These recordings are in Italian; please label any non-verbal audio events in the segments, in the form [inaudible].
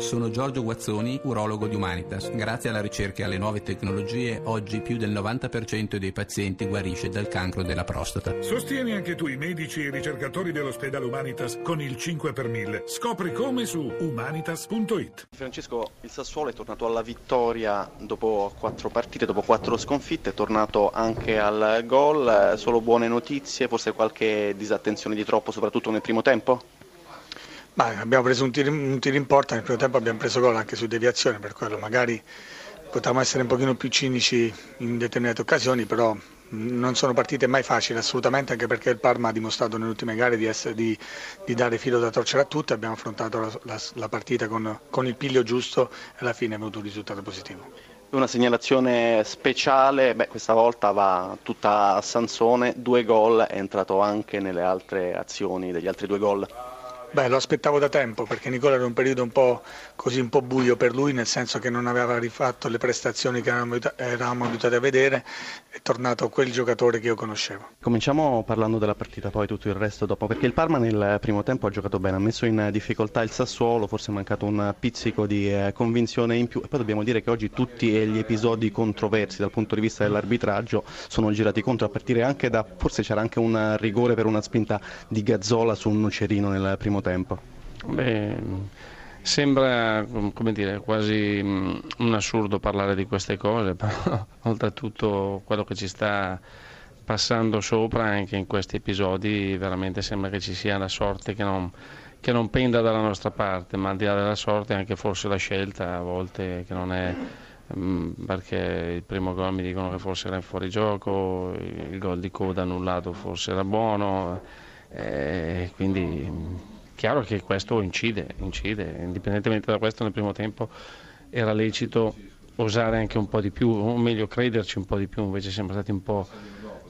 Sono Giorgio Guazzoni, urologo di Humanitas. Grazie alla ricerca e alle nuove tecnologie, oggi più del 90% dei pazienti guarisce dal cancro della prostata. Sostieni anche tu i medici e i ricercatori dell'ospedale Humanitas con il 5 per 1000. Scopri come su humanitas.it. Francesco, il Sassuolo è tornato alla vittoria dopo quattro partite, dopo quattro sconfitte, è tornato anche al gol. Solo buone notizie, forse qualche disattenzione di troppo, soprattutto nel primo tempo? Ma abbiamo preso un tiro, un tiro in porta, nel primo tempo abbiamo preso gol anche su deviazione, per quello magari potevamo essere un pochino più cinici in determinate occasioni, però non sono partite mai facili assolutamente, anche perché il Parma ha dimostrato nelle ultime gare di, essere, di, di dare filo da torcere a tutti, abbiamo affrontato la, la, la partita con, con, il piglio giusto e alla fine abbiamo avuto un risultato positivo. Una segnalazione speciale, beh, questa volta va tutta a Sansone, due gol, è entrato anche nelle altre azioni degli altri due gol. Beh, lo aspettavo da tempo perché Nicola era un periodo un po' così un po' buio per lui, nel senso che non aveva rifatto le prestazioni che eravamo, abituati a vedere, è tornato quel giocatore che io conoscevo. Cominciamo parlando della partita, poi tutto il resto dopo, perché il Parma nel primo tempo ha giocato bene, ha messo in difficoltà il Sassuolo, forse è mancato un pizzico di eh, convinzione in più e poi dobbiamo dire che oggi tutti gli episodi controversi dal punto di vista dell'arbitraggio sono girati contro, a partire anche da, forse c'era anche un rigore per una spinta di Gazzola su un Nocerino nel primo tempo? Beh, sembra dire, quasi mm, un assurdo parlare di queste cose, [laughs] però oltretutto quello che ci sta passando sopra anche in questi episodi veramente sembra che ci sia la sorte che non, che non penda dalla nostra parte, ma al di là della sorte anche forse la scelta a volte che non è mm, perché il primo gol mi dicono che forse era in fuorigioco, il gol di coda annullato forse era buono, eh, quindi chiaro che questo incide, incide, indipendentemente da questo nel primo tempo era lecito osare anche un po' di più, o meglio crederci un po' di più, invece siamo stati un po'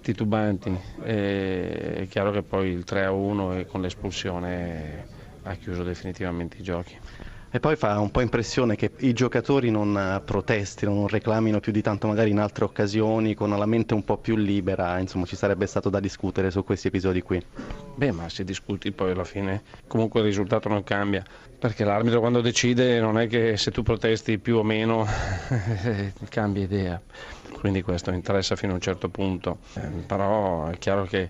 titubanti. E è chiaro che poi il 3-1 e con l'espulsione ha chiuso definitivamente i giochi. E poi fa un po' impressione che i giocatori non eh, protestino, non reclamino più di tanto magari in altre occasioni, con la mente un po' più libera, insomma ci sarebbe stato da discutere su questi episodi qui. Beh, ma se discuti poi alla fine comunque il risultato non cambia, perché l'arbitro quando decide non è che se tu protesti più o meno [laughs] cambia idea, quindi questo interessa fino a un certo punto, eh, però è chiaro che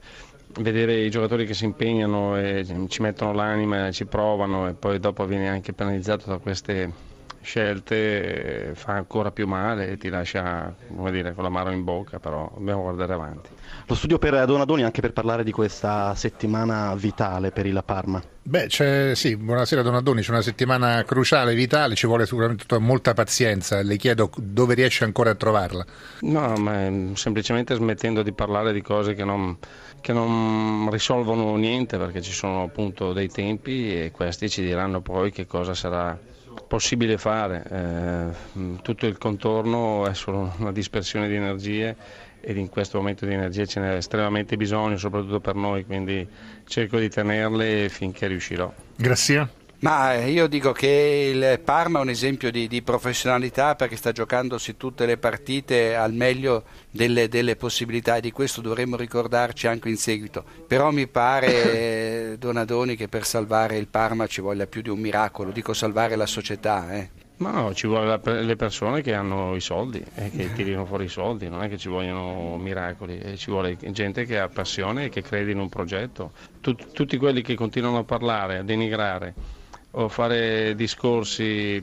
vedere i giocatori che si impegnano e ci mettono l'anima, ci provano e poi dopo viene anche penalizzato da queste scelte fa ancora più male e ti lascia come dire, con l'amaro in bocca, però dobbiamo guardare avanti. Lo studio per Donadoni anche per parlare di questa settimana vitale per il Parma. Beh, c'è, sì, buonasera Donadoni, c'è una settimana cruciale, vitale, ci vuole sicuramente molta pazienza, le chiedo dove riesce ancora a trovarla. No, ma semplicemente smettendo di parlare di cose che non che non risolvono niente perché ci sono appunto dei tempi e questi ci diranno poi che cosa sarà possibile fare. Eh, tutto il contorno è solo una dispersione di energie ed in questo momento di energie ce n'è estremamente bisogno, soprattutto per noi, quindi cerco di tenerle finché riuscirò. Grazie. Ma io dico che il Parma è un esempio di, di professionalità perché sta giocandosi tutte le partite al meglio delle, delle, possibilità e di questo dovremmo ricordarci anche in seguito. Però mi pare, [laughs] Donadoni, che per salvare il Parma ci voglia più di un miracolo, dico salvare la società. Eh. Ma no, ci vuole le persone che hanno i soldi e che [laughs] tirino fuori i soldi, non è che ci vogliono miracoli, eh, ci vuole gente che ha passione e che crede in un progetto. Tut, tutti quelli che continuano a parlare, a denigrare o fare discorsi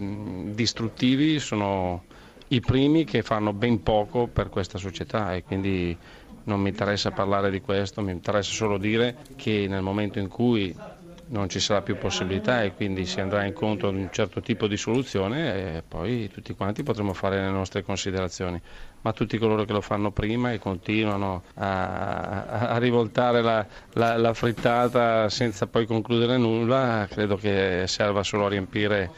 distruttivi sono i primi che fanno ben poco per questa società e quindi non mi interessa parlare di questo, mi interessa solo dire che nel momento in cui non ci sarà più possibilità e quindi si andrà incontro ad un certo tipo di soluzione e poi tutti quanti potremo fare le nostre considerazioni. Ma tutti coloro che lo fanno prima e continuano a, a rivoltare la, la, la, frittata senza poi concludere nulla, credo che serva solo a riempire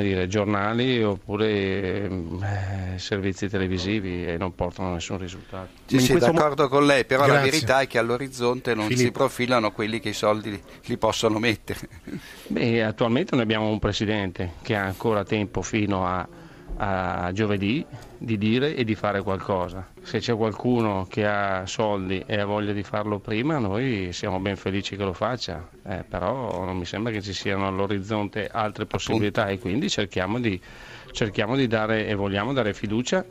dire, giornali oppure eh, servizi televisivi e non portano a nessun risultato. Sì, sì d'accordo mo... con lei, però Grazie. la verità è che all'orizzonte non Filippo. si profilano quelli che i soldi li possono mettere. Beh, attualmente noi abbiamo un presidente che ha ancora tempo fino a a giovedì di dire e di fare qualcosa. Se c'è qualcuno che ha soldi e ha voglia di farlo prima, noi siamo ben felici che lo faccia, eh, però non mi sembra che ci siano all'orizzonte altre possibilità e quindi cerchiamo di, cerchiamo di dare e vogliamo dare fiducia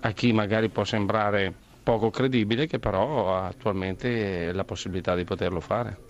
a chi magari può sembrare poco credibile che però ha attualmente la possibilità di poterlo fare.